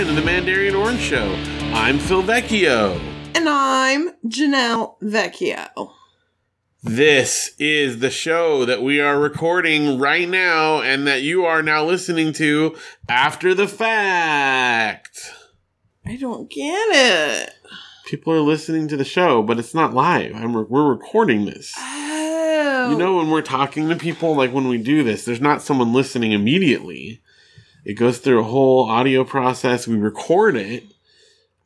welcome to episode 179 of the Mandarin Orange Show. I'm Phil Vecchio. And I'm Janelle Vecchio. This is the show that we are recording right now and that you are now listening to after the fact. I don't get it. People are listening to the show, but it's not live. I'm re- we're recording this. Oh. You know, when we're talking to people, like when we do this, there's not someone listening immediately. It goes through a whole audio process. We record it,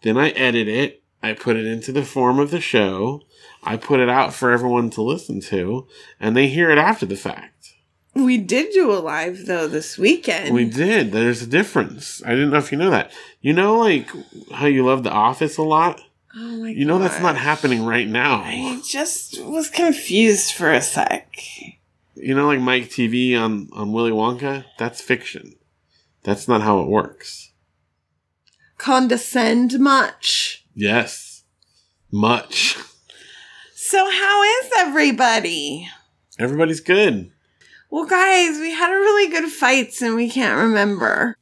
then I edit it, I put it into the form of the show, I put it out for everyone to listen to, and they hear it after the fact. we did do a live though this weekend. We did. There's a difference. I didn't know if you know that. You know, like how you love The Office a lot? oh my god. You know that's not happening right now. I just was confused for a sec. You know, like Mike Teavee on, on Willy Wonka? That's fiction. That's not how it works. Condescend much. Yes. Much. So how is everybody? Everybody's good. Well, guys, we had a really good fights and we can't remember.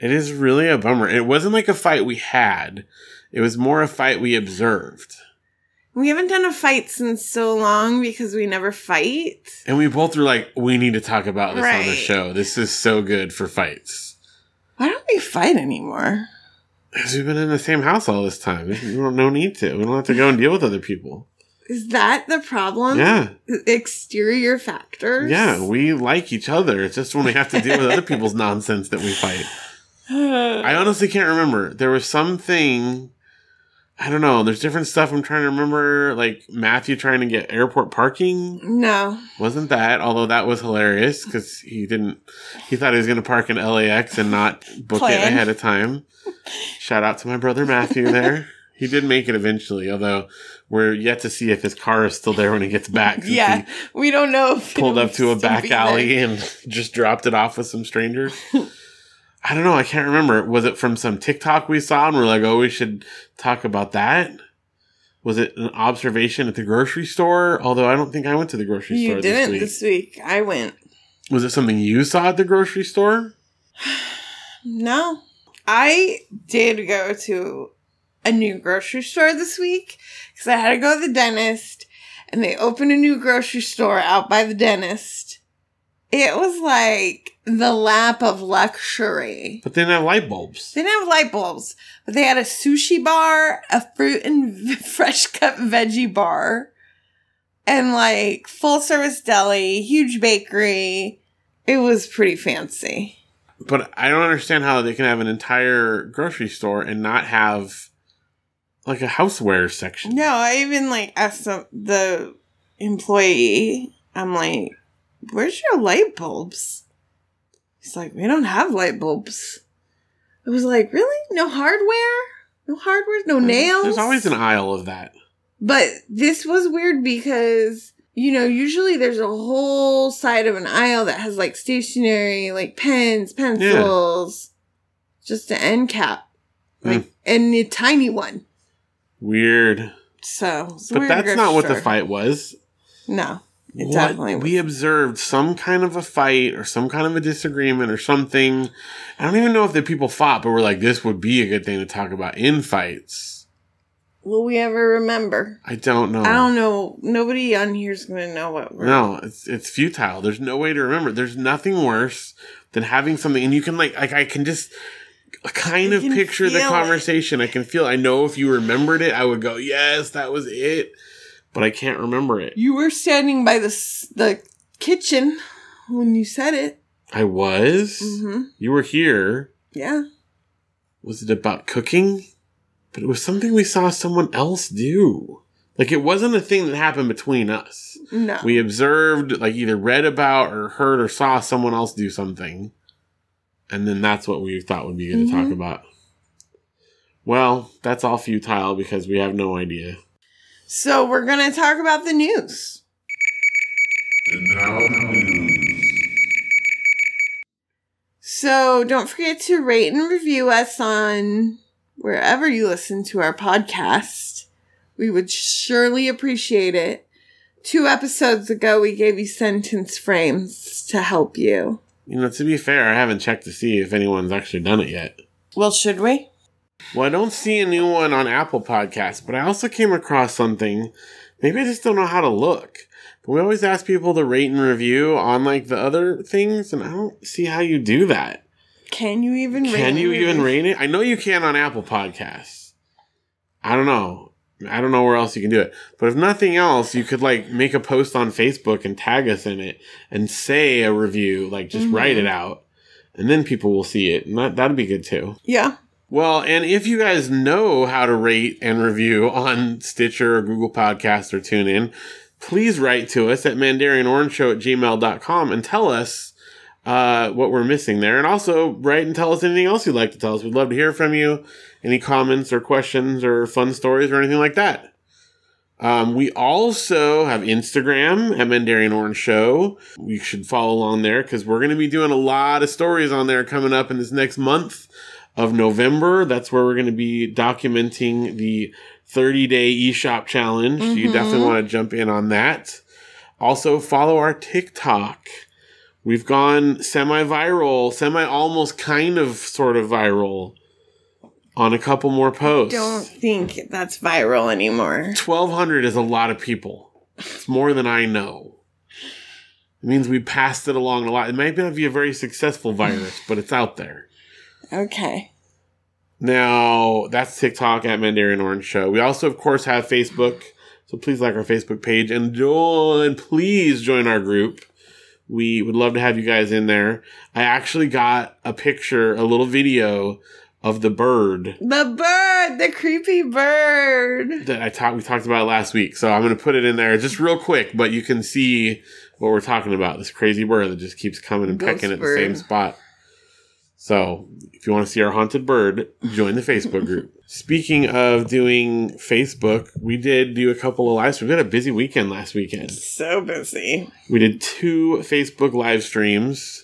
It is really a bummer. It wasn't like a fight we had. It was more a fight we observed. We haven't done a fight since so long because we never fight. And we both were like, we need to talk about this on the show. This is so good for fights. Why don't we fight anymore? Because we've been in the same house all this time. We don't no need to. We don't have to go and deal with other people. Is that the problem? Yeah. Exterior factors? Yeah, we like each other. It's just when we have to deal with other people's nonsense that we fight. I honestly can't remember. There was something. I don't know. There's different stuff I'm trying to remember. Like Matthew trying to get airport parking. no. Wasn't that? Although that was hilarious because he didn't. He thought he was going to park in LAX and not book it ahead of time. Shout out to my brother Matthew there. He did make it eventually, although we're yet to see if his car is still there when he gets back. Yeah. We don't know if pulled up to a back be there. alley and just dropped it off with some strangers. I don't know. I can't remember. Was it from some TikTok we saw and we're like, oh, we should talk about that? Was it an observation at the grocery store? Although I don't think I went to the grocery store You didn't week. this week. I went. Was it something you saw at the grocery store? No. I did go to a new grocery store this week because I had to go to the dentist and they opened a new grocery store out by the dentist. It was like the lap of luxury. But they didn't have light bulbs. They didn't have light bulbs, but they had a sushi bar, a fruit and v- fresh cut veggie bar, and like full service deli, huge bakery. It was pretty fancy. But I don't understand how they can have an entire grocery store and not have like a houseware section. No, I even like asked the, the employee, I'm like, where's your light bulbs? He's like, we don't have light bulbs. I was like, really? No hardware? No hardware? No nails? There's always an aisle of that. But this was weird because, you know, usually there's a whole side of an aisle that has like stationery, like pens, pencils, just an end cap, hmm. like, and a tiny one. Weird. So, But that's not what the fight was. No, it What- definitely was. we observed some kind of a fight or some kind of a disagreement or something. I don't even know if the people fought, but we're like, this would be a good thing to talk about in fights. Will we ever remember? I don't know. I don't know. Nobody on here's gonna know what we're. No, it's it's futile. There's no way to remember. There's nothing worse than having something, and you can like like I can just kind I of picture the feel it. conversation. I can feel. I know if you remembered it, I would go, yes, that was it. But I can't remember it. You were standing by the s- the kitchen when you said it. I was. Mm-hmm. You were here. Yeah. Was it about cooking? But it was something we saw someone else do. Like it wasn't a thing that happened between us. No. We observed, like either read about or heard or saw someone else do something. And then that's what we thought would be good to talk Mhm. about. Well, that's all futile because we have no idea. So we're gonna talk about the news. So don't forget to rate and review us on wherever you listen to our podcast. We would surely appreciate it. two episodes ago, we gave you sentence frames to help you. You know, to be fair, I haven't checked to see if anyone's actually done it yet. Well, should we? Well, I don't see a new one on Apple Podcasts, but I also came across something. Maybe I just don't know how to look. But we always ask people to rate and review on like the other things, and I don't see how you do that. Can you even rate Can you even rate it? I know you can on Apple Podcasts. I don't know. I don't know where else you can do it. But if nothing else, you could like make a post on Facebook and tag us in it and say a review, like just write mm-hmm. it out. And then people will see it. And that, that'd be good too. Yeah. Well, and if you guys know how to rate and review on Stitcher or Google Podcast or TuneIn, please write to us at mandarinorangeshow at gmail.com and tell us uh, what we're missing there. And also write and tell us anything else you'd like to tell us. We'd love to hear from you. Any comments or questions or fun stories or anything like that. Um, we also have Instagram at Mandarian Orange Show. You should follow along there because we're going to be doing a lot of stories on there coming up in this next month of November. That's where we're going to be documenting the 30 day eShop challenge. You mm-hmm. definitely want to jump in on that. Also, follow our TikTok. We've gone semi viral, semi almost kind of sort of viral on a couple more posts. I Don't think that's viral anymore. 1200 is a lot of people. It's more than I know. It means we passed it along a lot. It might not be a very successful virus, but it's out there. Okay. Now, that's TikTok at Mandarin Orange Show. We also, of course, have Facebook. So please like our Facebook page and join, please join our group. We would love to have you guys in there. I actually got a picture, a little video of the bird The bird, the creepy bird. that I talked we talked about last week. So I'm going to put it in there just real quick, but you can see what we're talking about. This crazy bird that just keeps coming and Ghost pecking at the same spot. So if you want to see our haunted bird, join the Facebook group. Speaking of doing Facebook, we did do a couple of live streams. We had a busy weekend last weekend. So busy. We did two Facebook live streams.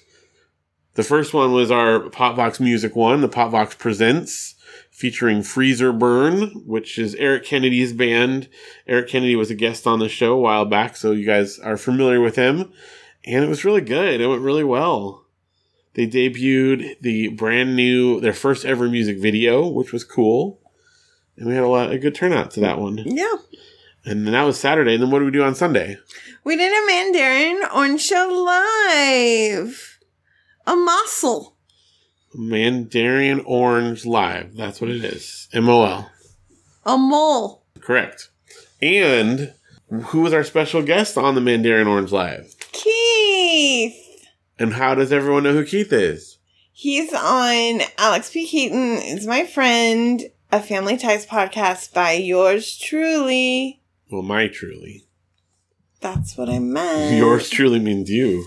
The first one was our Popvox music one, the Popvox Presents, featuring Freezer Burn, which is Eric Kennedy's band. Eric Kennedy was a guest on the show a while back, so you guys are familiar with him. And it was really good. It went really well. They debuted the brand new, their first ever music video, which was cool. And we had a lot a good turnout to that one. Yeah. And then that was Saturday. And then what did we do on Sunday? We did a Mandarin Orange Show live. A muscle. Mandarin Orange Live. That's what it is. M O L. A mole. Correct. And who was our special guest on the Mandarin Orange Live? Keith. And how does everyone know who Keith is? He's on Alex P. Keaton is my friend, a Family Ties podcast by yours truly. Well, my truly. That's what I meant. Yours truly means you.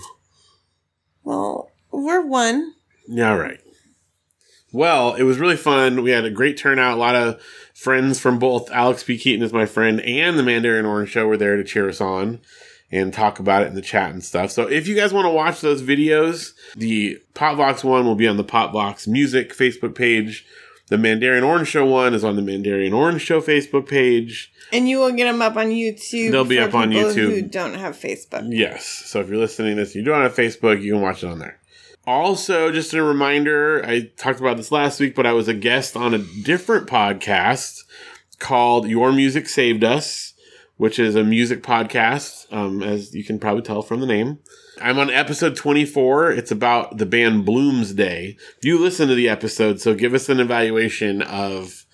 Well, we're one. Yeah, right. Well, it was really fun. We had a great turnout. A lot of friends from both Alex P. Keaton is my friend and the Mandarin Orange Show were there to cheer us on and talk about it in the chat and stuff. So if you guys want to watch those videos, the Popvox one will be on the Popvox Music Facebook page. The Mandarin Orange Show one is on the Mandarin Orange Show Facebook page. And you will get them up on YouTube. They'll be for up on YouTube. Who don't have Facebook. Yes. So if you're listening to this, you do it on Facebook, you can watch it on there. Also, just a reminder, I talked about this last week, but I was a guest on a different podcast called Your Music Saved Us, which is a music podcast, um, as you can probably tell from the name. I'm on episode 24. It's about the band Bloomsday. You listen to the episode, so give us an evaluation of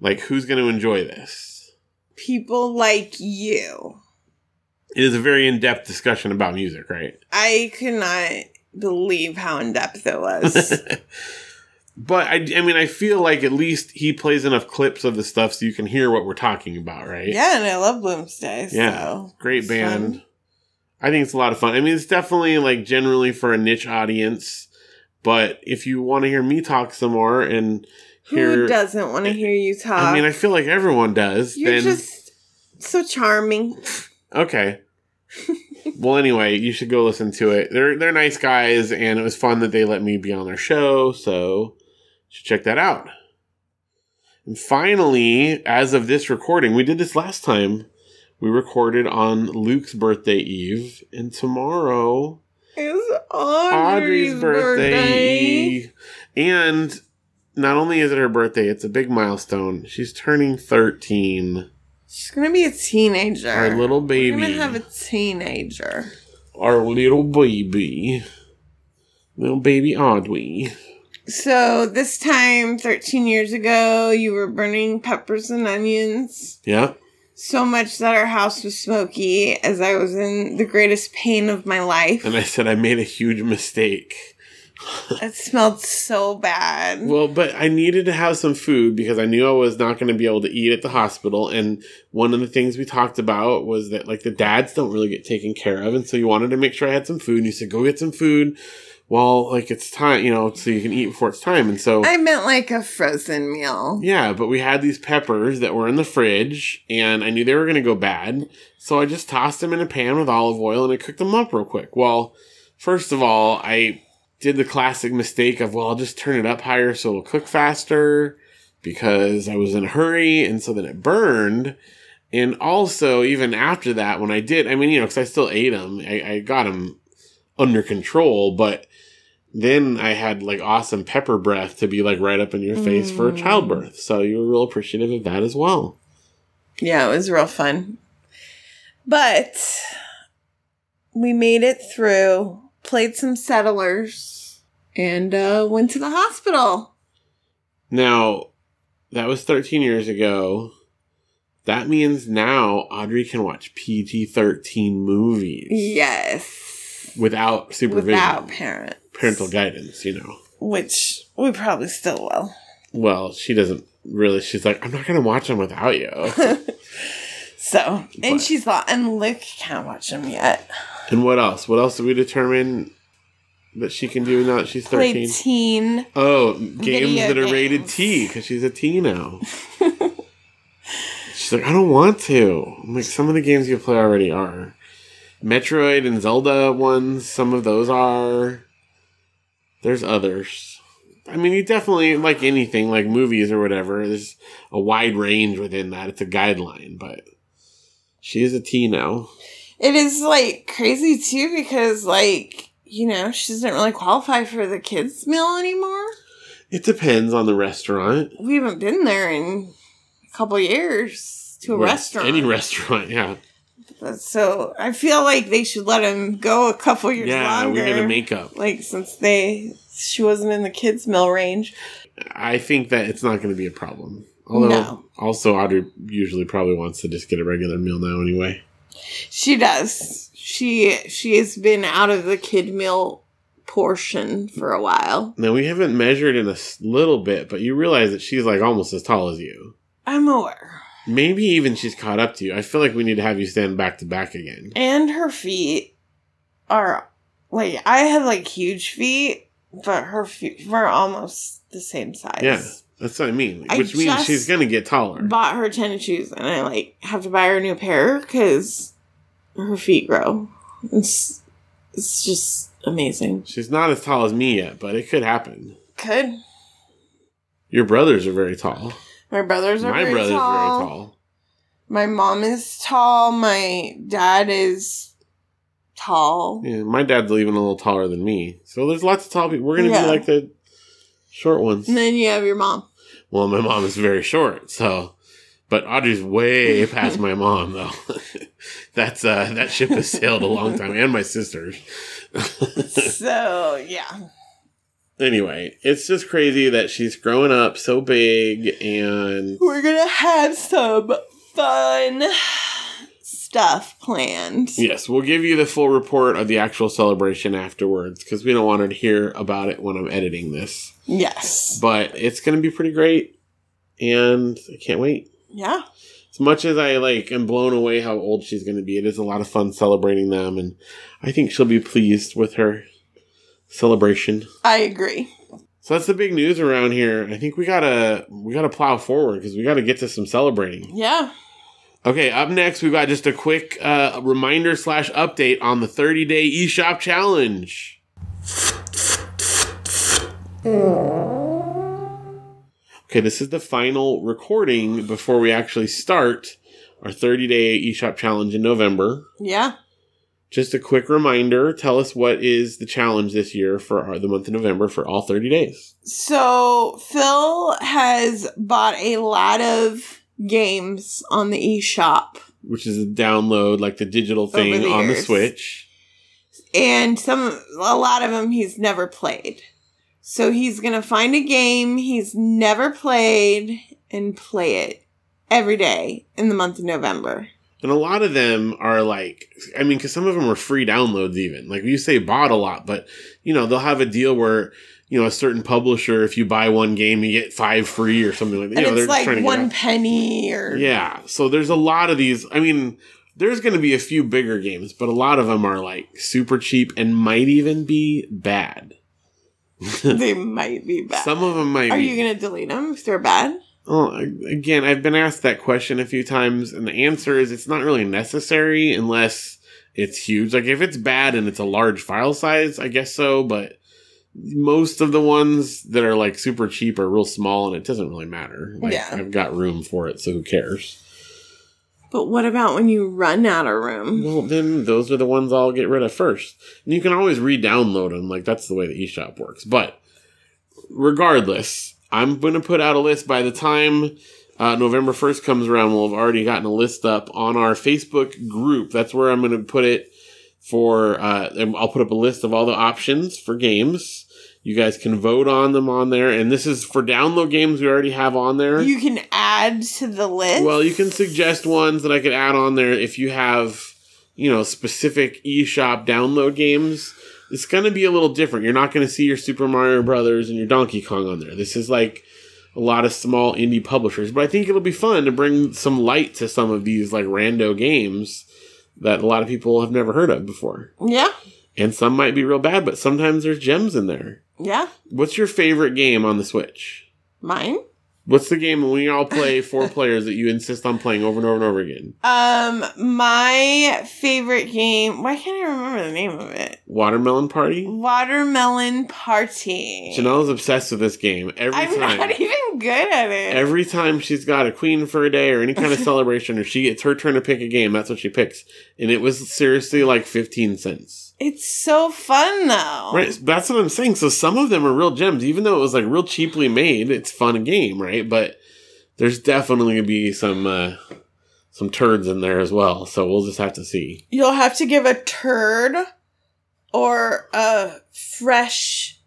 like who's going to enjoy this. People like you. It is a very in-depth discussion about music, right? I cannot believe how in depth it was. But I, I mean, I feel like at least he plays enough clips of the stuff so you can hear what we're talking about, right? yeah, and I love Bloomsday. Yeah. So Great band. fun. I think it's a lot of fun. I mean, it's definitely like generally for a niche audience. But if you want to hear me talk some more and Who doesn't want to hear you talk? I mean, I feel like everyone does. You're then just so charming. okay. well, anyway, you should go listen to it. They're they're nice guys, and it was fun that they let me be on their show. So should check that out. And finally, as of this recording, we did this last time. We recorded on Luke's birthday eve, and tomorrow is Audrey's, Audrey's birthday. birthday. And not only is it her birthday, it's a big milestone. She's turning 13. She's gonna be a teenager. Our little baby. We're gonna have a teenager. Our little baby. Little baby Audrey. So this time, 13 years ago, you were burning peppers and onions Yeah. so much that our house was smoky as I was in the greatest pain of my life. And I said I made a huge mistake. It smelled so bad. Well, but I needed to have some food because I knew I was not going to be able to eat at the hospital. And one of the things we talked about was that like the dads don't really get taken care of, and so you wanted to make sure I had some food. And you said, "Go get some food." While like it's time, you know, so you can eat before it's time. And so I meant like a frozen meal. yeah, but we had these peppers that were in the fridge, and I knew they were going to go bad. So I just tossed them in a pan with olive oil and I cooked them up real quick. Well, first of all, I did the classic mistake of, well, I'll just turn it up higher so it'll cook faster because I was in a hurry, and so then it burned. And also, even after that, when I did, I mean, you know, because I still ate them, I, I got them under control, but then I had like awesome pepper breath to be like right up in your face for Mm. childbirth. So you were real appreciative of that as well. Yeah, it was real fun. But we made it through, played some settlers, and uh, went to the hospital. Now, that was 13 years ago. That means now Audrey can watch PG 13 movies Yes. without supervision, Without parents. Parental guidance, you know. Which we probably still will. Well, she doesn't really. She's like, I'm not going to watch them without you. So, and But- she's thought, and Luke can't watch them yet. and what else? What else did we determine that she can do now that she's 13? Play teen. Oh, games that are rated. T because she's a T now. she's like, I don't want to. I'm like, some of the games you play already are. Metroid and Zelda ones, some of those are. There's others. I mean, you definitely, like anything, like movies or whatever, there's a wide range within that. It's a guideline, but she is a T now. It is like crazy too because, like, you know, she doesn't really qualify for the kids' meal anymore. It depends on the restaurant. We haven't been there in a couple years to a Rest- restaurant. Any restaurant, yeah. So I feel like they should let him go a couple years Yeah, longer. we're going to make up. like since they she wasn't in the kids' meal range. I think that it's not going to be a problem. Although, No. also, Audrey usually probably wants to just get a regular meal now anyway. She does. She she has been out of the kid meal portion for a while. Now, we haven't measured in a little bit, but you realize that she's like almost as tall as you. I'm aware. Maybe even she's caught up to you. I feel like we need to have you stand back to back again. And her feet are like I have like huge feet, but her feet were almost the same size. Yeah, that's what I mean. I Which means she's going to get taller. Bought her tennis shoes, and I like have to buy her a new pair because her feet grow. It's it's just amazing. she's not as tall as me yet, but it could happen. Could Your brothers are very tall. My brothers are My very brother's tall. very tall. My mom is tall. My dad is tall. Yeah, my dad's even a little taller than me. So there's lots of tall people. We're going to Yeah. be like the short ones. And then you have your mom. Well, my mom is very short, so but Audrey's way past my mom though. That's uh that ship has sailed a long time and my sisters. so yeah. Anyway, it's just crazy that she's growing up so big and We're gonna have some fun stuff planned. yes, we'll give you the full report of the actual celebration afterwards cuz we don't want her to hear about it when I'm editing this. Yes. But it's going to be pretty great and I can't wait. Yeah. as much as I like am blown away how old she's going to be, it is a lot of fun celebrating them, and I think she'll be pleased with her celebration. I agree. So that's the big news around here. I think we gotta we gotta plow forward because we gotta get to some celebrating. Yeah. Okay, up next we've got just a quick uh, reminder slash update on the 30 day eShop challenge. Okay, this is the final recording before we actually start our 30 day eShop challenge in November. Yeah. Just a quick reminder tell us what is the challenge this year for our, the month of November for all 30 days. So Phil has bought a lot of games on the eShop. Which is a download, like the digital thing the on the. Switch. and some a lot of them he's never played. So he's gonna find a game he's never played and play it every day in the month of November. And a lot of them are like, I mean, because some of them are free downloads, even. Like you say, bought a lot, but you know they'll have a deal where you know a certain publisher, if you buy one game, you get five free or something like that. And you know, it's like to one penny or Yeah, so there's a lot of these. I mean, there's going to be a few bigger games, but a lot of them are like super cheap and might even be bad. they might be bad. Some of them might. Are be. you gonna delete them if they're bad? Well, again, I've been asked that question a few times, and the answer is it's not really necessary unless it's huge. Like if it's bad and it's a large file size, I guess so. But most of the ones that are like super cheap are real small, and it doesn't really matter. Like, Yeah. I've got room for it, so who cares? But what about when you run out of room? Well, then those are the ones I'll get rid of first. And you can always re-download them. Like that's the way the eShop works. But regardless, I'm going to put out a list by the time uh, November 1st comes around. We'll have already gotten a list up on our Facebook group. That's where I'm going to put it for. Uh, and I'll put up a list of all the options for games. You guys can vote on them on there. And this is for download games we already have on there. You can add to the list. Well, you can suggest ones that I could add on there if you have, you know, specific eShop download games. It's going to be a little different. You're not going to see your Super Mario Brothers and your Donkey Kong on there. This is like a lot of small indie publishers, but I think it'll be fun to bring some light to some of these like rando games that a lot of people have never heard of before. Yeah. And some might be real bad, but sometimes there's gems in there. Yeah. What's your favorite game on the Switch? Mine. What's the game when we all play four players that you insist on playing over and over and over again? Um, my favorite game. Why can't I remember the name of it? Watermelon Party? Watermelon Party. Janelle's obsessed with this game every I'm time. not even good at it. Every time she's got a queen for a day or any kind of celebration or she it's her turn to pick a game, that's what she picks. And it was seriously like 15 cents. It's so fun though. Right, that's what I'm saying. So some of them are real gems, even though it was like real cheaply made. It's fun game, right? But there's definitely gonna be some uh, some turds in there as well. So we'll just have to see. You'll have to give a turd or a fresh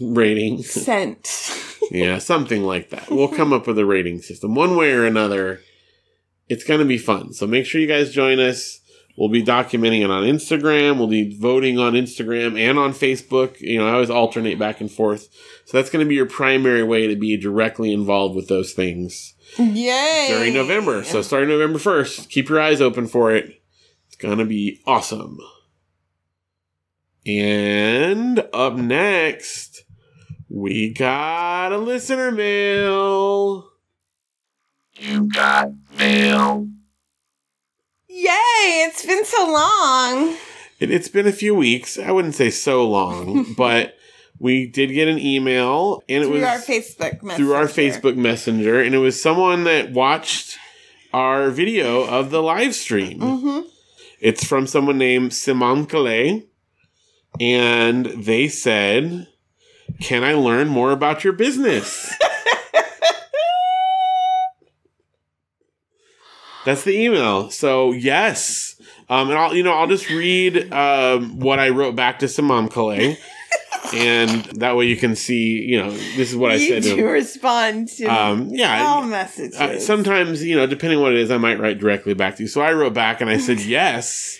Rating, scent. yeah, something like that. We'll come up with a rating system, one way or another. It's gonna be fun. So make sure you guys join us. We'll be documenting it on Instagram. We'll be voting on Instagram and on Facebook. You know, I always alternate back and forth. So that's going to be your primary way to be directly involved with those things Yay! during November. So starting November 1st, keep your eyes open for it. It's going to be awesome. And up next, we got a listener mail. You got mail. Yay! It's been so long. It, it's been a few weeks. I wouldn't say so long, but we did get an email, and it Through was our Facebook message. through our Facebook Messenger, and it was someone that watched our video of the live stream. Mm-hmm. It's from someone named Simon Calais, and they said, "Can I learn more about your business?" That's the email. So yes, um, and I'll you know I'll just read um, what I wrote back to Simon Calais, and that way you can see you know this is what I you said to respond to Um, yeah, all messages. uh, sometimes, you know, depending what it is, I might write directly back to you. So I wrote back and I said, yes,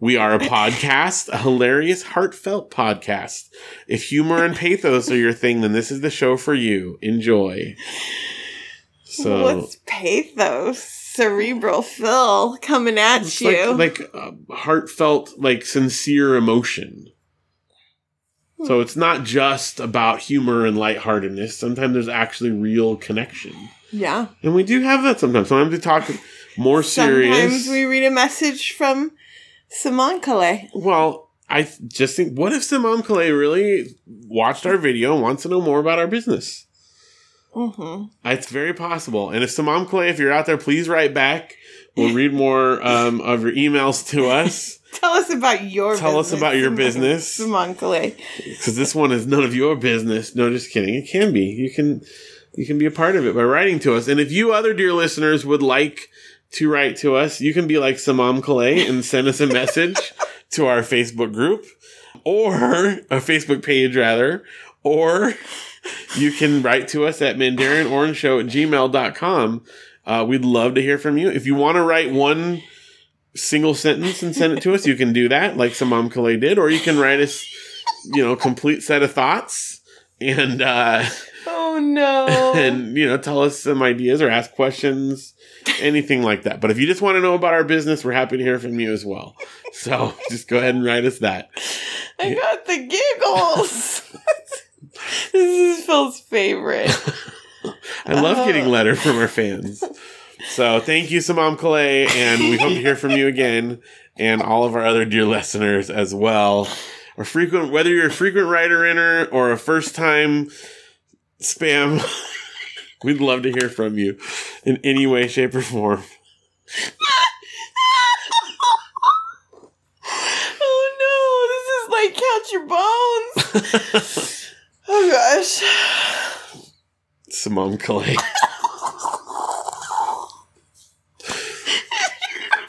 we are a podcast, a hilarious, heartfelt podcast. If humor and pathos are your thing, then this is the show for you. Enjoy. So What's pathos? Cerebral Phil coming at it's you. like, like uh, heartfelt, like sincere emotion. So it's not just about humor and lightheartedness. Sometimes there's actually real connection. yeah. And we do have that sometimes. Sometimes we talk more serious. Sometimes we read a message from Simon Calais. Well, I just think, what if Simon Calais really watched our video and wants to know more about our business? Mm-hmm. It's very possible. And if Simone Calais, if you're out there, please write back. We'll read more um, of your emails to us Tell us about your Tell us business. about your business. Simon Calais. because this one is none of your business. No, just kidding. It can be. You can you can be a part of it by writing to us. And if you other dear listeners would like to write to us, you can be like Samam Calais and send us a message to our Facebook group or a Facebook page rather, or you can write to us at mandarinorangeshow at gmail.com. Uh, we'd love to hear from you. If you want to write one single sentence and send it to us, you can do that, like Samam Calais did, or you can write us, you know, complete set of thoughts and uh, Oh no. and you know tell us some ideas or ask questions, anything like that. But if you just want to know about our business, we're happy to hear from you as well. So just go ahead and write us that. I got the giggles. this is Phil's favorite. I love getting uh. letter from our fans. So thank you, Samam Calais, and we hope to hear from you again, and all of our other dear listeners as well. Or frequent, whether you're a frequent writer inner or a first time spam, we'd love to hear from you in any way, shape, or form. oh no, this is like count your bones. Oh gosh. Samam Calais.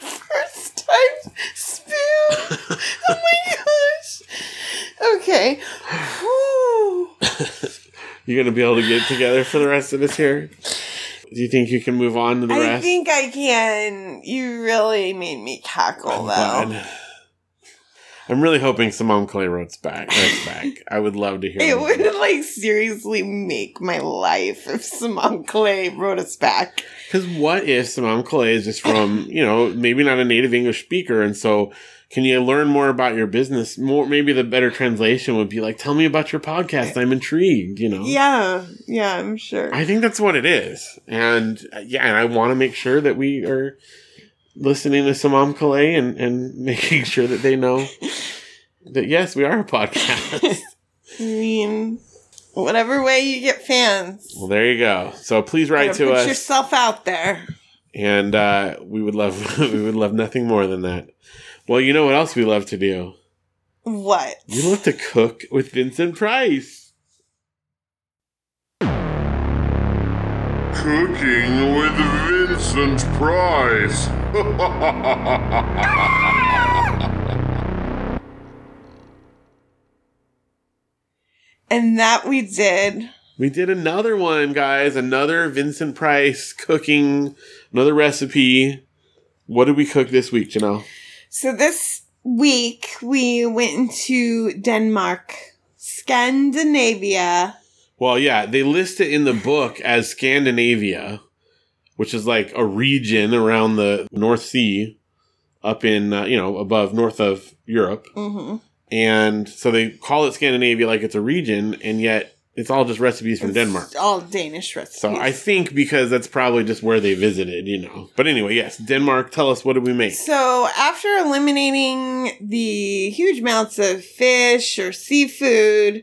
First time spam. Oh my gosh. Okay. You gonna be able to get together for the rest of this here? Do you think you can move on to the I rest? I think I can. You really made me cackle I'm though. glad. I'm really hoping Simone Clay wrote back. Back. I would love to hear. It would like seriously make my life if Simone Clay wrote us back. Because what if Simone Clay is just from you know maybe not a native English speaker, and so can you learn more about your business? More maybe the better translation would be like, tell me about your podcast. I'm intrigued. You know. Yeah, yeah, I'm sure. I think that's what it is, and uh, yeah, and I want to make sure that we are listening to Samam Calais and, and making sure that they know that yes, we are a podcast. I mean, whatever way you get fans, well, there you go. So please write to put us, yourself out there. and uh, we would love we would love nothing more than that. Well, you know what else we love to do? What? We love to cook with Vincent Price. Cooking with Vincent Price. And that we did. We did another one, guys. Another Vincent Price cooking, another recipe. What did we cook this week, Janelle? So this week we went into Denmark, Scandinavia. Well, yeah, they list it in the book as Scandinavia, which is like a region around the North Sea, up in uh, you know above north of Europe, hmm and so they call it Scandinavia like it's a region, and yet it's all just recipes from Denmark. All Danish recipes. So I think because that's probably just where they visited, you know. But anyway, yes, Denmark. Tell us what did we make? So after eliminating the huge amounts of fish or seafood,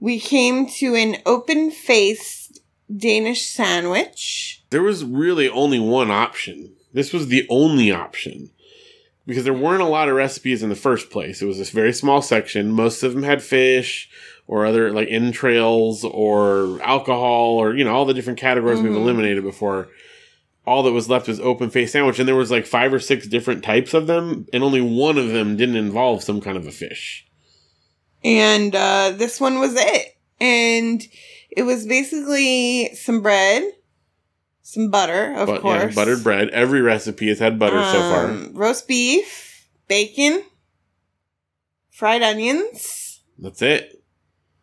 we came to an open faced Danish sandwich. There was really only one option. This was the only option because there weren't a lot of recipes in the first place. It was this very small section. Most of them had fish or other like entrails or alcohol or you know all the different categories we've Mhm. eliminated before. All that was left was open face sandwich, and there was like five or six different types of them, and only one of them didn't involve some kind of a fish. And uh, this one was it. And it was basically some bread, some butter, of but course. yeah, buttered bread. Every recipe has had butter so far. Um, Roast beef, bacon, fried onions. That's it.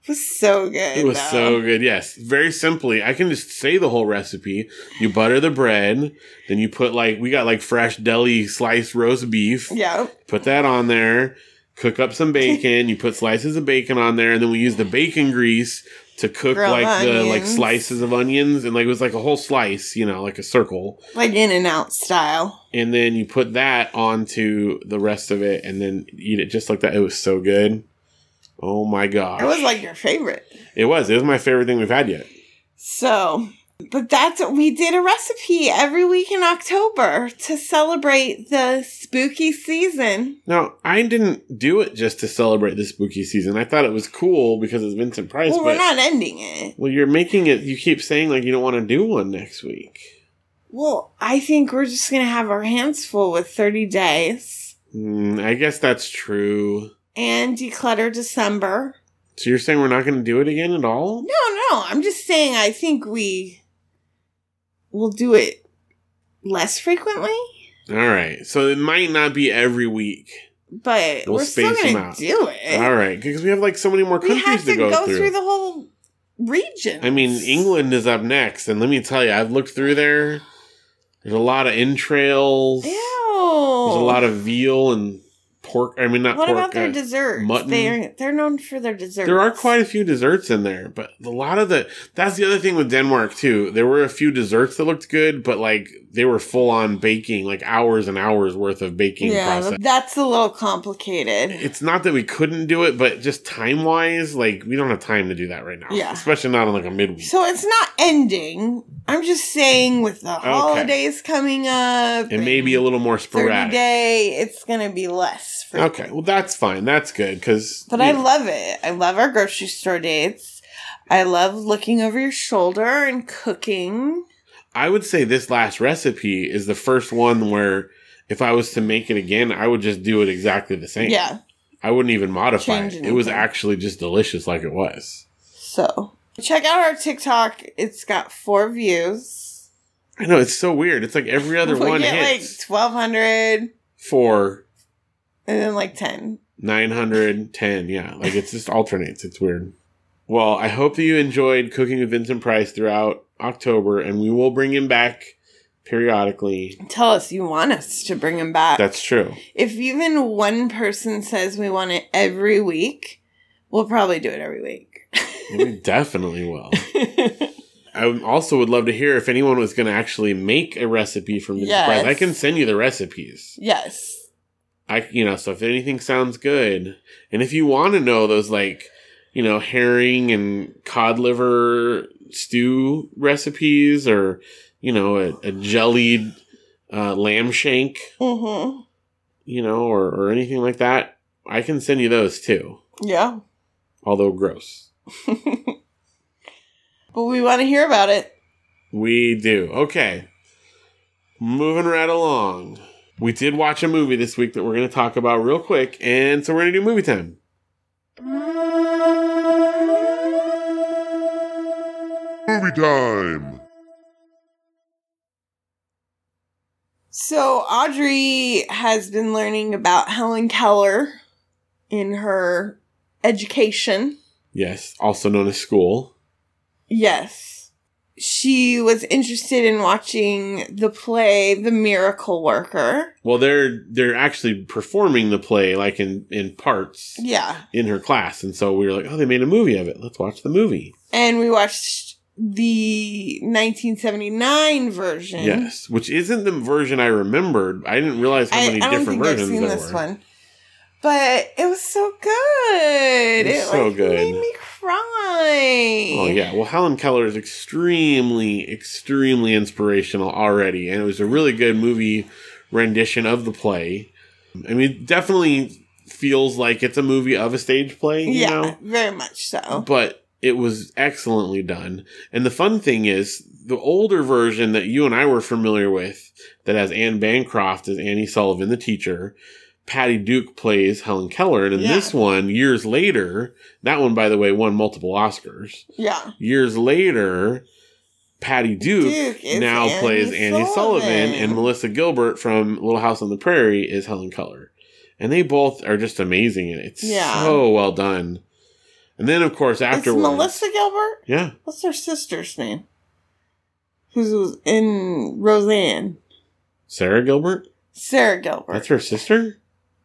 It was so good. It was though. so good. Yes, very simply, I can just say the whole recipe. You butter the bread, then you put like we got like fresh deli sliced roast beef. Yeah. Put that on there. Cook up some bacon. you put slices of bacon on there, and then we use the bacon grease to cook Grilled like the like slices of onions, and like it was like a whole slice, you know, like a circle. Like in and out style. And then you put that onto the rest of it, and then eat it just like that. It was so good. Oh my god! It was like your favorite. It was. It was my favorite thing we've had yet. So But that's we did a recipe every week in October to celebrate the spooky season. Now, I didn't do it just to celebrate the spooky season. I thought it was cool because it's Vincent Price. well, but we're not ending it. well, you're making it. You keep saying like you don't want to do one next week. Well, I think we're just gonna have our hands full with 30 days Mm, I guess that's true. and declutter December. So you're saying we're not going to do it again at all? No, no, I'm just saying I think we will do it less frequently, All right. So it might not be every week. but We'll we're still gonna do it. All right, because we have like so many more we countries have to to go, go, through. through. the whole region. I mean, England is up next, and let me tell you, I've looked through there. There's a lot of entrails. Ew. There's a lot of veal and pork. I mean, not What pork. about their uh, desserts? mutton. They're they're known for their desserts. There are quite a few desserts in there, but a lot of the that's the other thing with Denmark too. There were a few desserts that looked good, but like they were full on baking, like hours and hours worth of baking yeah, process. that's a little complicated. It's not that we couldn't do it, but just time wise, like we don't have time to do that right now. Yeah. Especially not on like a midweek. So it's not ending. I'm just saying with the holidays coming up, it may be a little more sporadic. day, it's gonna be less. Frequent. Okay, well that's fine. That's good because But I love it. I love our grocery store dates. I love looking over your shoulder and cooking. I would say this last recipe is the first one where if I was to make it again, I would just do it exactly the same. Yeah. I wouldn't even modify Change it. It was actually just delicious like it was. So check out our TikTok. It's got four views. I know it's so weird. It's like every other we one get hits like twelve hundred for and then like ten. 910. Yeah, like it's just alternates. It's weird. Well, I hope that you enjoyed cooking with Vincent Price throughout October, and we will bring him back periodically. Tell us you want us to bring him back. That's true. if even one person says we want it every week, we'll probably do it every week. We definitely will. I also would love to hear if anyone was going to actually make a recipe from Vincent Yes. Price. I can send you the recipes. yes. I, you know, so if anything sounds good, and if you want to know those like, you know, herring and cod liver stew recipes, or you know, a, a jellied uh, lamb shank, Mm-hmm. you know, or or anything like that, I can send you those too. Yeah. Although gross, But we want to hear about it. we do. Okay, moving right along. We did watch a movie this week that we're going to talk about real quick, and so we're going to do movie time. Movie time! So Audrey has been learning about Helen Keller in her education. Yes, also known as school. Yes. She was interested in watching the play The Miracle Worker. Well, they're they're actually performing the play like in in parts Yeah. in her class, and so we were like, oh, they made a movie of it. Let's watch the movie. And we watched the 1979 version. Yes, which isn't the version I remembered. I didn't realize how many I don't different think I've versions seen there this were. one. But it was so good. It was so like, good. made me cry. Oh yeah, well, Helen Keller is extremely, extremely inspirational already, and it was a really good movie rendition of the play. I mean, it definitely feels like it's a movie of a stage play. You Yeah, know? very much so. but it was excellently done. And the fun thing is, the older version that you and I were familiar with, that has Anne Bancroft as Annie Sullivan, the teacher, Patty Duke plays Helen Keller, and in Yeah. this one, years later, that one, by the way, won multiple Oscars. Yeah. Years later, Patty Duke, Duke now Annie plays Annie Sullivan, Sullivan. and Melissa Gilbert from Little House on the Prairie is Helen Keller. And they both are just amazing and. It's Yeah. so well done. And then, of course, It's afterwards. Melissa Gilbert? Yeah. What's her sister's name? Who's in Roseanne? Sarah Gilbert? Sarah Gilbert. That's her sister?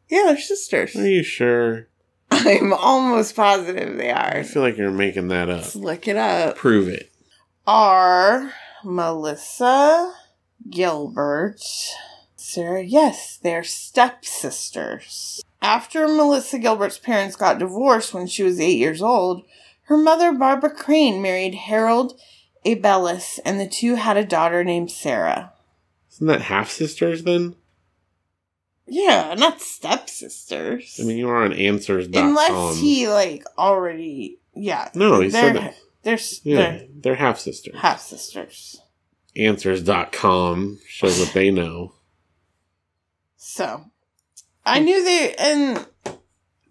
Yeah, they're sisters. Are you sure? I'm almost positive they are. I feel like you're making that up. Let's look it up. Prove it. Are Melissa Gilbert, Sarah? Yes, they're stepsisters. After Melissa Gilbert's parents got divorced when she was eight years old, her mother, Barbara Crane, married Harold Abeles, and the two had a daughter named Sarah. Isn't that half sisters then? Yeah, not stepsisters. I mean, you are on answers.com. Unless he like already, yeah. No, he they're, said that. They're, Yeah, they're they're half sisters. half sisters. Answers.com shows what they know. So, I knew they, and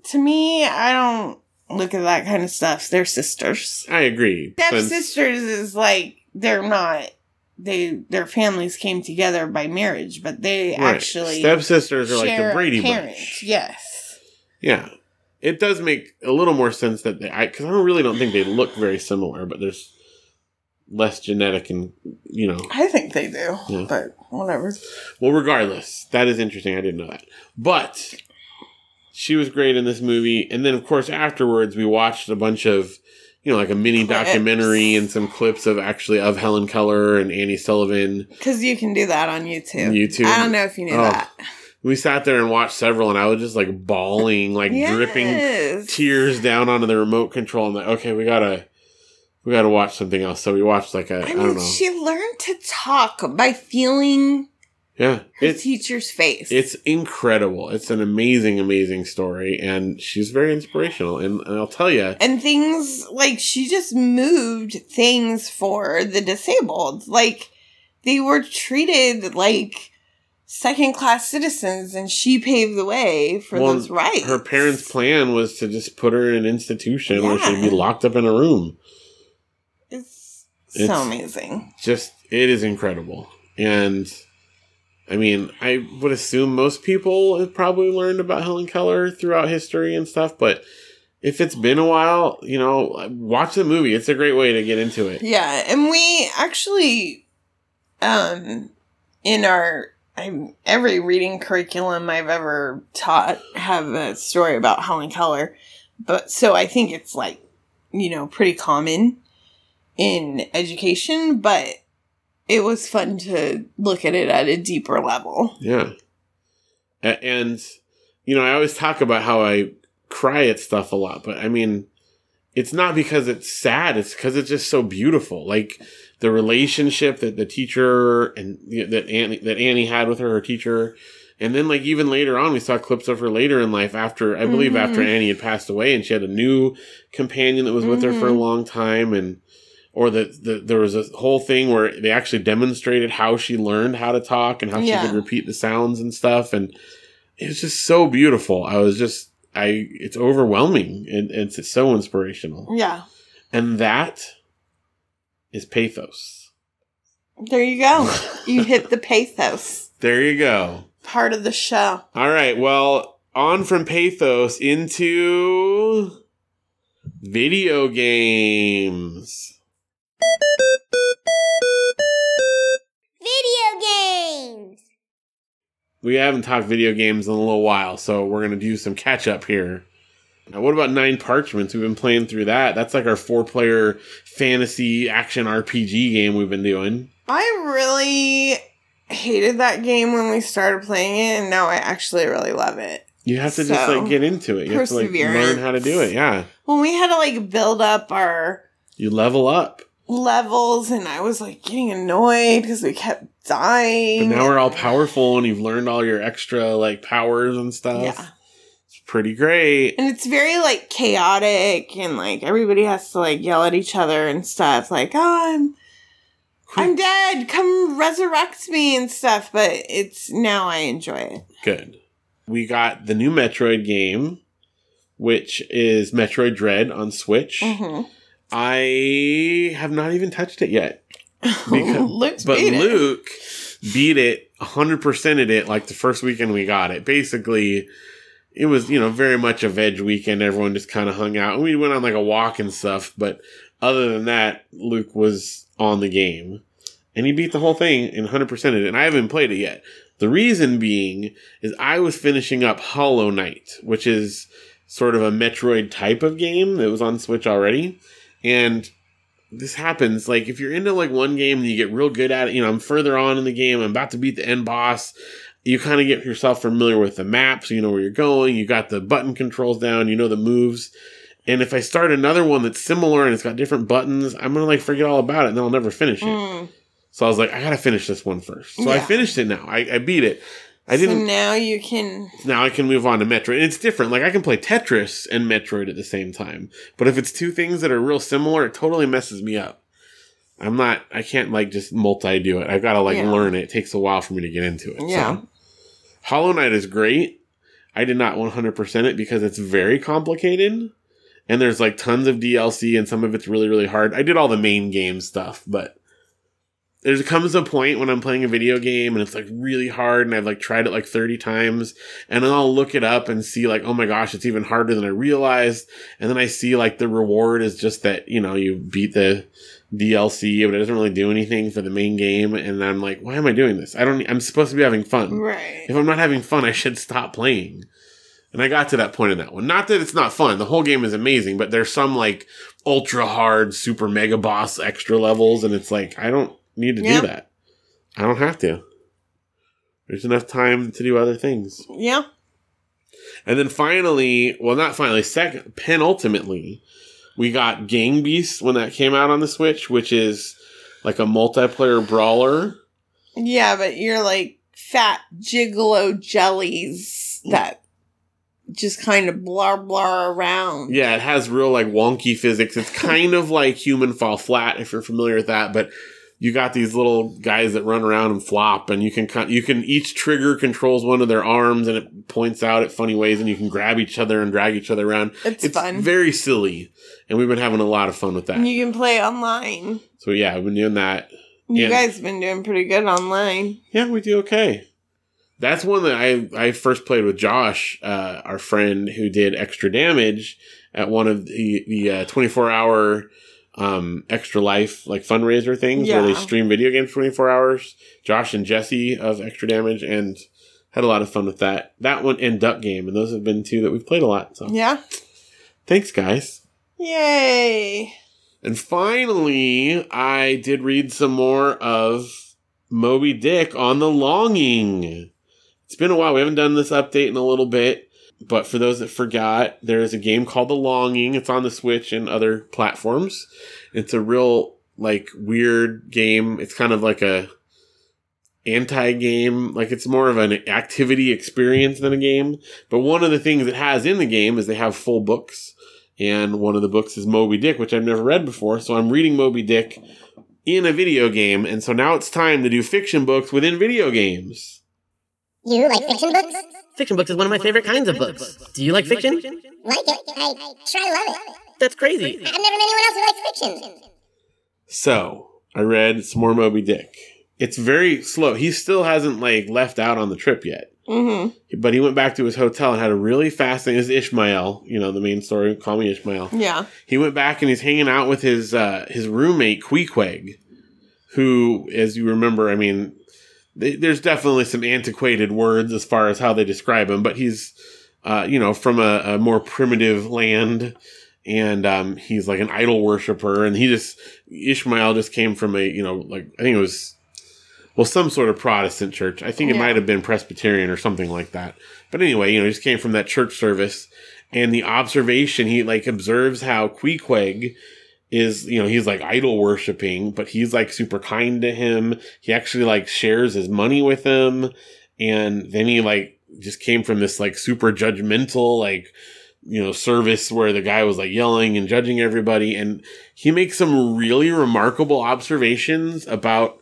to me, I don't look at that kind of stuff. They're sisters. I agree. Step sisters is like they're not. They their families came together by marriage, but they right. actually stepsisters are like the Brady a parent. Bunch. Yes. Yeah, it does make a little more sense that they. I because I don't really don't think they look very similar, but there's less genetic and you know. I think they do, Yeah. but whatever. Well, regardless, that is interesting. I didn't know that, but she was great in this movie. And then, of course, afterwards, we watched a bunch of, you know, like a mini Clips. documentary and some clips of actually of Helen Keller and Annie Sullivan. Because you can do that on YouTube. YouTube. I don't know if you knew Oh, that. We sat there and watched several, and I was just like bawling, like dripping tears down onto the remote control. I'm like, okay, we gotta, we gotta watch something else. So we watched like a, I, I don't mean, know, she learned to talk by feeling yeah, her it's teacher's face. It's incredible. It's an amazing, amazing story, and she's very inspirational. And, and I'll tell you, and things like she just moved things for the disabled. Like they were treated like second class citizens, and she paved the way for Well, those rights. her parents' plan was to just put her in an institution where she'd be locked up in a room. It's It's- so amazing. Just, it is incredible. And I mean, I would assume most people have probably learned about Helen Keller throughout history and stuff, but if it's been a while, you know, watch the movie. It's a great way to get into it. Yeah, and we actually, um, in our I, every reading curriculum I've ever taught have a story about Helen Keller, but so I think it's like you know pretty common in education, but it was fun to look at it at a deeper level. Yeah. And, you know, I always talk about how I cry at stuff a lot, but I mean, it's not because it's sad, it's because it's just so beautiful. Like the relationship that the teacher and you know, that Annie, that Annie had with her, her teacher. And then, like, even later on, we saw clips of her later in life after, I believe, Mhm. after Annie had passed away, and she had a new companion that was with her for a Mhm. long time. And, or that the, there was a whole thing where they actually demonstrated how she learned how to talk and how Yeah. she could repeat the sounds and stuff. And it was just so beautiful. I was just i it's overwhelming and, and it's so inspirational. Yeah, and that is pathos. There you go. you hit the pathos. There you go. Part of the show. all right. Well on from pathos into video games Video games! we haven't talked video games in a little while, so we're gonna do some catch up here. Now, what about Nine Parchments? We've been playing through that. That's like our four player fantasy action RPG game we've been doing. I really hated that game when we started playing it, and now I actually really love it. You have to just like get into it. You have to like learn how to do it. Yeah, When we had to like build up our you level up. Levels, and I was like getting annoyed because we kept dying. But now we're all powerful, and you've learned all your extra like powers and stuff. Yeah. It's pretty great. And it's very like chaotic, and like everybody has to like yell at each other and stuff. Like, oh, I'm, I'm dead. Come resurrect me and stuff. But it's now I enjoy it. Good. We got the new Metroid game, which is Metroid Dread on Switch. Mhm. I have not even touched it yet. Because- but beat it. Luke beat it, 100%ed it like the first weekend we got it. Basically, it was, you know, very much a veg weekend. Everyone just kind of hung out. And we went on like a walk and stuff. But other than that, Luke was on the game. And he beat the whole thing and 100%ed it. And I haven't played it yet. The reason being is I was finishing up Hollow Knight, which is sort of a Metroid type of game that was on Switch already. And this happens like if you're into like one game and you get real good at it, you know, I'm further on in the game, I'm about to beat the end boss. You kind of get yourself familiar with the map, so you know where you're going. You got the button controls down, you know the moves. And if I start another one that's similar and it's got different buttons, I'm gonna like forget all about it and then I'll never finish it. Mm. So I was like, I gotta finish this one first. So I finished it now. I, I beat it. I didn't. So now you can. now I can move on to Metroid. And it's different. Like I can play Tetris and Metroid at the same time. But if it's two things that are real similar, it totally messes me up. I'm not. I can't like just multi do it. I've got to like Yeah. learn it. It takes a while for me to get into it. Yeah. So. Hollow Knight is great. I did not 100% it because it's very complicated. And there's like tons of DLC and some of it's really, really hard. I did all the main game stuff, but there comes a point when I'm playing a video game and it's like really hard and I've like tried it like 30 times and then I'll look it up and see like, oh my gosh, it's even harder than I realized. And then I see like the reward is just that, you know, you beat the DLC, but it doesn't really do anything for the main game. And I'm like, why am I doing this? I don't, I'm supposed to be having fun. Right. If I'm not having fun, I should stop playing. And I got to that point in that one. Not that it's not fun. The whole game is amazing, but there's some like ultra hard, super mega boss extra levels, and it's like, I don't need to Yeah. do that. I don't have to. There's enough time to do other things. Yeah. And then finally, well, not finally, second, penultimately, we got Gang Beasts when that came out on the Switch, which is like a multiplayer brawler. Yeah, but you're like fat gigolo jellies that just kind of blar blar around. Yeah, it has real like wonky physics. It's kind of like Human Fall Flat if you're familiar with that, but you got these little guys that run around and flop, and you can you can each trigger controls one of their arms, and it points out at funny ways, and you can grab each other and drag each other around. It's, fun. very silly, and we've been having a lot of fun with that. And you can play online. so yeah, I've been doing that. You Yeah. guys have been doing pretty good online. Yeah, we do okay. That's one that I I first played with Josh, uh, our friend who did extra damage at one of the the twenty four hour um, extra life like fundraiser things where they stream video games twenty four hours. Josh and Jesse of extra damage and had a lot of fun with that. That one and Duck Game, and those have been two that we've played a lot. So Yeah. thanks, guys. Yay. And finally, I did read some more of Moby Dick on the Longing. It's been a while. We haven't done this update in a little bit. But for those that forgot, there is a game called The Longing. It's on the Switch and other platforms. It's a real, like, weird game. It's kind of like a anti game. Like, it's more of an activity experience than a game. But one of the things it has in the game is they have full books and one of the books is Moby Dick, which I've never read before. So I'm reading Moby Dick in a video game, and so now it's time to do fiction books within video games. You like fiction books? Fiction books is one of my favorite kinds of books. Do you like fiction? Like it? I try to love it. That's crazy. I've never met anyone else who likes fiction. So I read some more Moby Dick. It's very slow. He still hasn't like left out on the trip yet. Mm-hmm. But he went back to his hotel and had a really fast thing. This is Ishmael, you know, the main story. Call me Ishmael. Yeah. he went back and he's hanging out with his uh, his roommate Queequeg, who, as you remember, I mean, th- there's definitely some antiquated words as far as how they describe him, but he's, uh, you know, from a, a more primitive land, and um, he's like an idol worshiper, and he just Ishmael just came from a, you know, like I think it was. Well, some sort of Protestant church. I think it Yeah. might have been Presbyterian or something like that. But anyway, you know, he just came from that church service, and the observation he like observes how Queequeg is you know he's like idol worshiping but he's like super kind to him. He actually like shares his money with him. And then he like just came from this like super judgmental like you know service where the guy was like yelling and judging everybody. And he makes some really remarkable observations about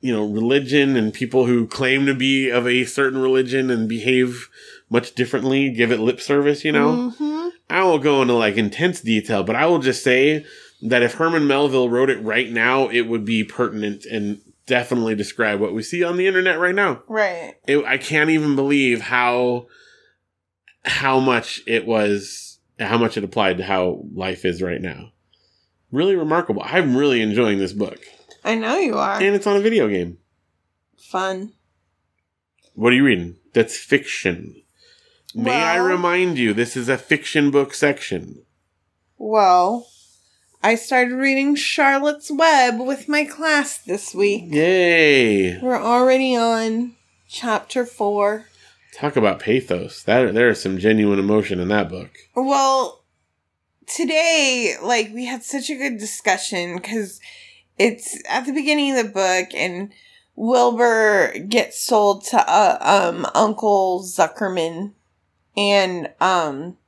you know religion and people who claim to be of a certain religion and behave much differently give it lip service you know? Mm-hmm. I won't go into like intense detail, but I will just say that if Herman Melville wrote it right now, it would be pertinent and definitely describe what we see on the internet right now. Right. It, I can't even believe how how much it was, how much it applied to how life is right now. Really remarkable. I'm really enjoying this book, I know you are. and it's on a video game. Fun. What are you reading? That's fiction. May I remind you, this is a fiction book section. Well, I started reading Charlotte's Web with my class this week. Yay! We're already on chapter four. Talk about pathos. That there is some genuine emotion in that book. Well, today, like, we had such a good discussion because it's at the beginning of the book, and Wilbur gets sold to uh, um Uncle Zuckerman, and um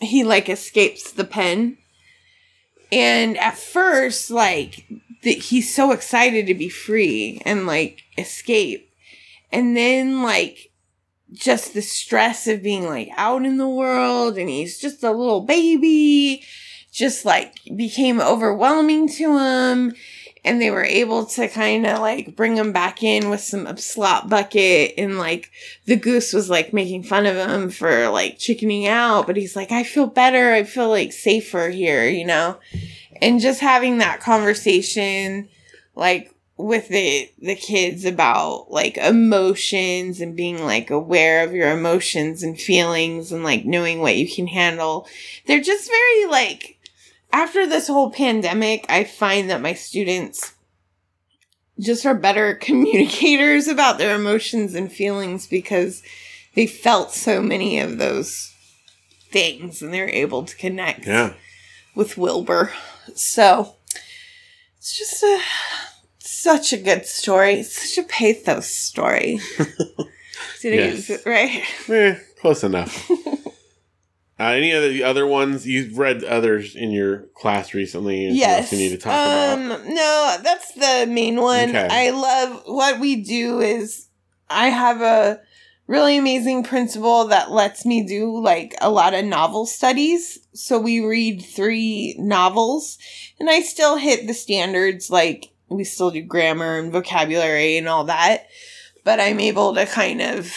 he like escapes the pen. And at first, like, he's so excited to be free and like escape. And then, like, just the stress of being like out in the world and he's just a little baby just like became overwhelming to him and they were able to kind of like bring him back in with some slop bucket and like the goose was like making fun of him for like chickening out but he's like i feel better. I feel like safer here you know? And just having that conversation like with the the kids about like emotions and being like aware of your emotions and feelings and like knowing what you can handle they're just very like after this whole pandemic i find that my students just are better communicators about their emotions and feelings because they felt so many of those things and they're able to connect Yeah. with wilbur so it's just a such a good story. It's such a pathos story. Did I Yes. use it right? Eh, close enough. uh, any of the other ones you've read others in your class recently? Yes. You need to talk um, about. No, that's the main one. Okay. I love what we do is I have a really amazing principal that lets me do like a lot of novel studies. So we read three novels and I still hit the standards like we still do grammar and vocabulary and all that. But I'm able to kind of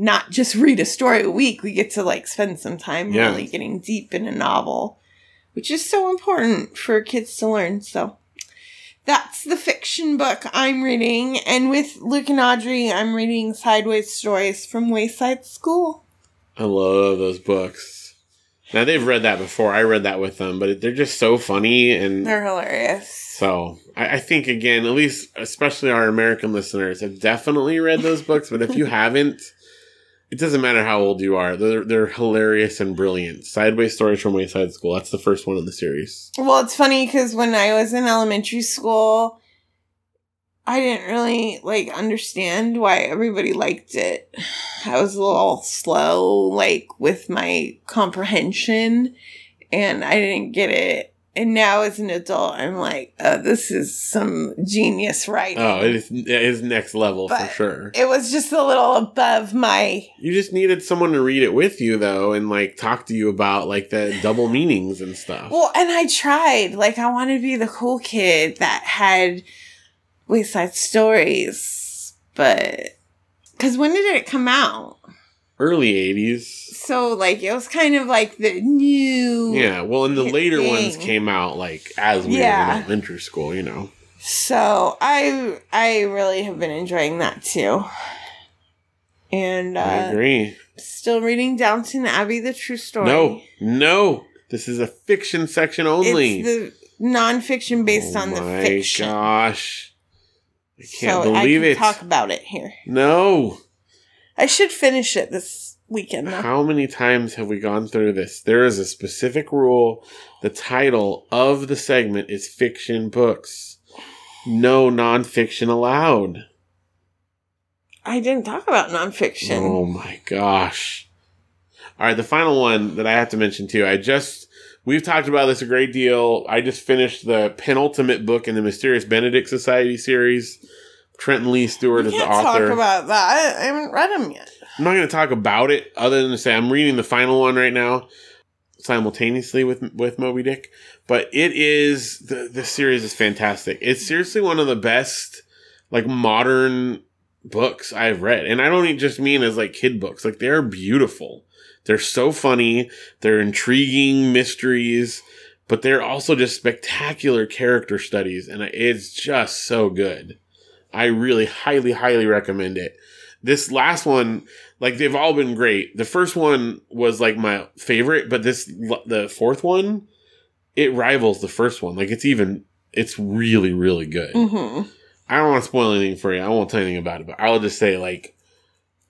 not just read a story a week. We get to like spend some time Yeah. really getting deep in a novel, which is so important for kids to learn. So that's the fiction book I'm reading. And with Luke and Audrey, I'm reading Sideways Stories from Wayside School. I love those books. Now they've read that before. I read that with them, but they're just so funny and They're hilarious. So I, I think again, at least especially our American listeners have definitely read those books. But if you haven't, it doesn't matter how old you are; they're they're hilarious and brilliant. Sideways Stories from Wayside School. That's the first one in the series. Well, it's funny because when I was in elementary school, I didn't really like understand why everybody liked it. I was a little slow, like with my comprehension, and I didn't get it. And now, as an adult, I'm like, oh, this is some genius writing. Oh, it is, it is next level But- for sure. It was just a little above my. You just needed someone to read it with you though, and like talk to you about like the double meanings and stuff. Well, and I tried. Like, I wanted to be the cool kid that had Wayside Stories, but because when did it come out? Early '80s. So, like, it was kind of like the new. Yeah, well, and the later ones came out like as we were in elementary school, you know. So I I really have been enjoying that too. And I uh, agree. still reading Downton Abbey: The True Story. No, no. This is a fiction section only. it's the nonfiction based oh on the fiction. gosh. I can't so believe I it. talk about it here. no. I should finish it this weekend though. How many times have we gone through this? There is a specific rule. The title of the segment is fiction books. No nonfiction allowed. I didn't talk about nonfiction. Oh my gosh. All right, the final one that I have to mention too. I just we've talked about this a great deal. I just finished the penultimate book in the Mysterious Benedict Society series. Trenton Lee Stewart We is the author. talk about that. I haven't read them yet. I'm not going to talk about it other than to say I'm reading the final one right now simultaneously with with Moby Dick. But it is the the series is fantastic. It's seriously one of the best like modern books I've read. And I don't just mean as like kid books. Like they're beautiful. They're so funny. They're intriguing mysteries, but they're also just spectacular character studies and it's just so good. I really highly highly recommend it. This last one like they've all been great. The first one was like my favorite, but this the fourth one it rivals the first one. Like it's even it's really really good. hmm I don't want to spoil anything for you. I won't tell you anything about it, but I'll just say like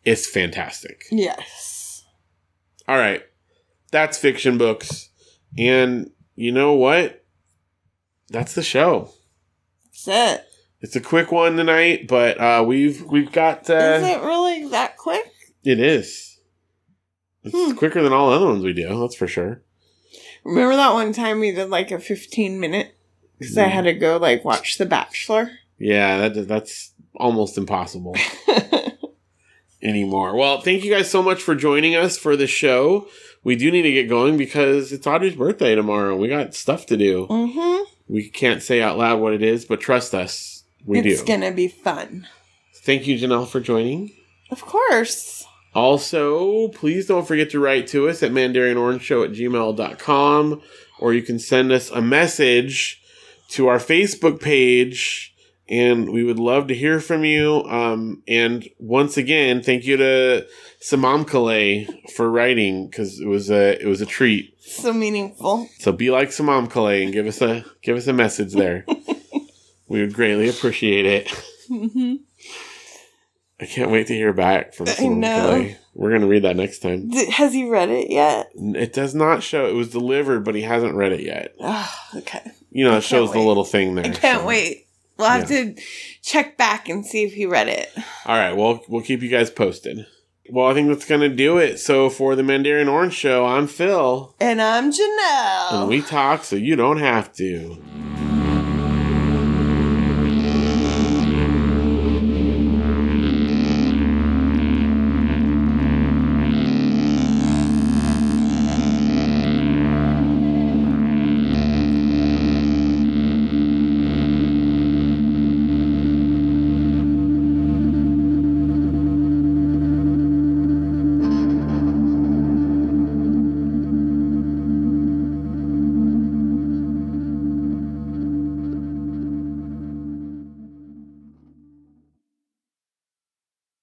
it's fantastic. Yes. All right. That's fiction books. And you know what? That's the show. That's it. It's a quick one tonight, but uh, we've we've got. Uh, Is it really that quick? It is. It's Hmm. quicker than all the other ones we do. That's for sure. Remember that one time we did like a 15 minute? Because I Mm. had to go like watch The Bachelor. Yeah, that that's almost impossible anymore. Well, thank you guys so much for joining us for the show. We do need to get going because it's Audrey's birthday tomorrow. We got stuff to do. mm-hmm. We can't say out loud what it is, but trust us, we it's do. gonna be fun. Thank you, Janelle, for joining. Of course. Also, please don't forget to write to us at mandarinorangeshow at gmail.com or you can send us a message to our Facebook page and we would love to hear from you. Um, and once again, thank you to Samamkale for writing because it was a it was a treat. So meaningful. So be like Samamkale and give us a give us a message there. we would greatly appreciate it. hmm I can't wait to hear back from I know. Samamkale. We're gonna read that next time. D- has he read it yet? It does not show. It was delivered, but he hasn't read it yet. Oh, okay. You know, I it shows can't the little thing there. I can't so- wait. We'll have to check back and see if he read it. All right, well, we'll keep you guys posted. Well, I think that's gonna do it. So for the Mandarin Orange Show, I'm Phil, And I'm Janelle. and we talk so you don't have to.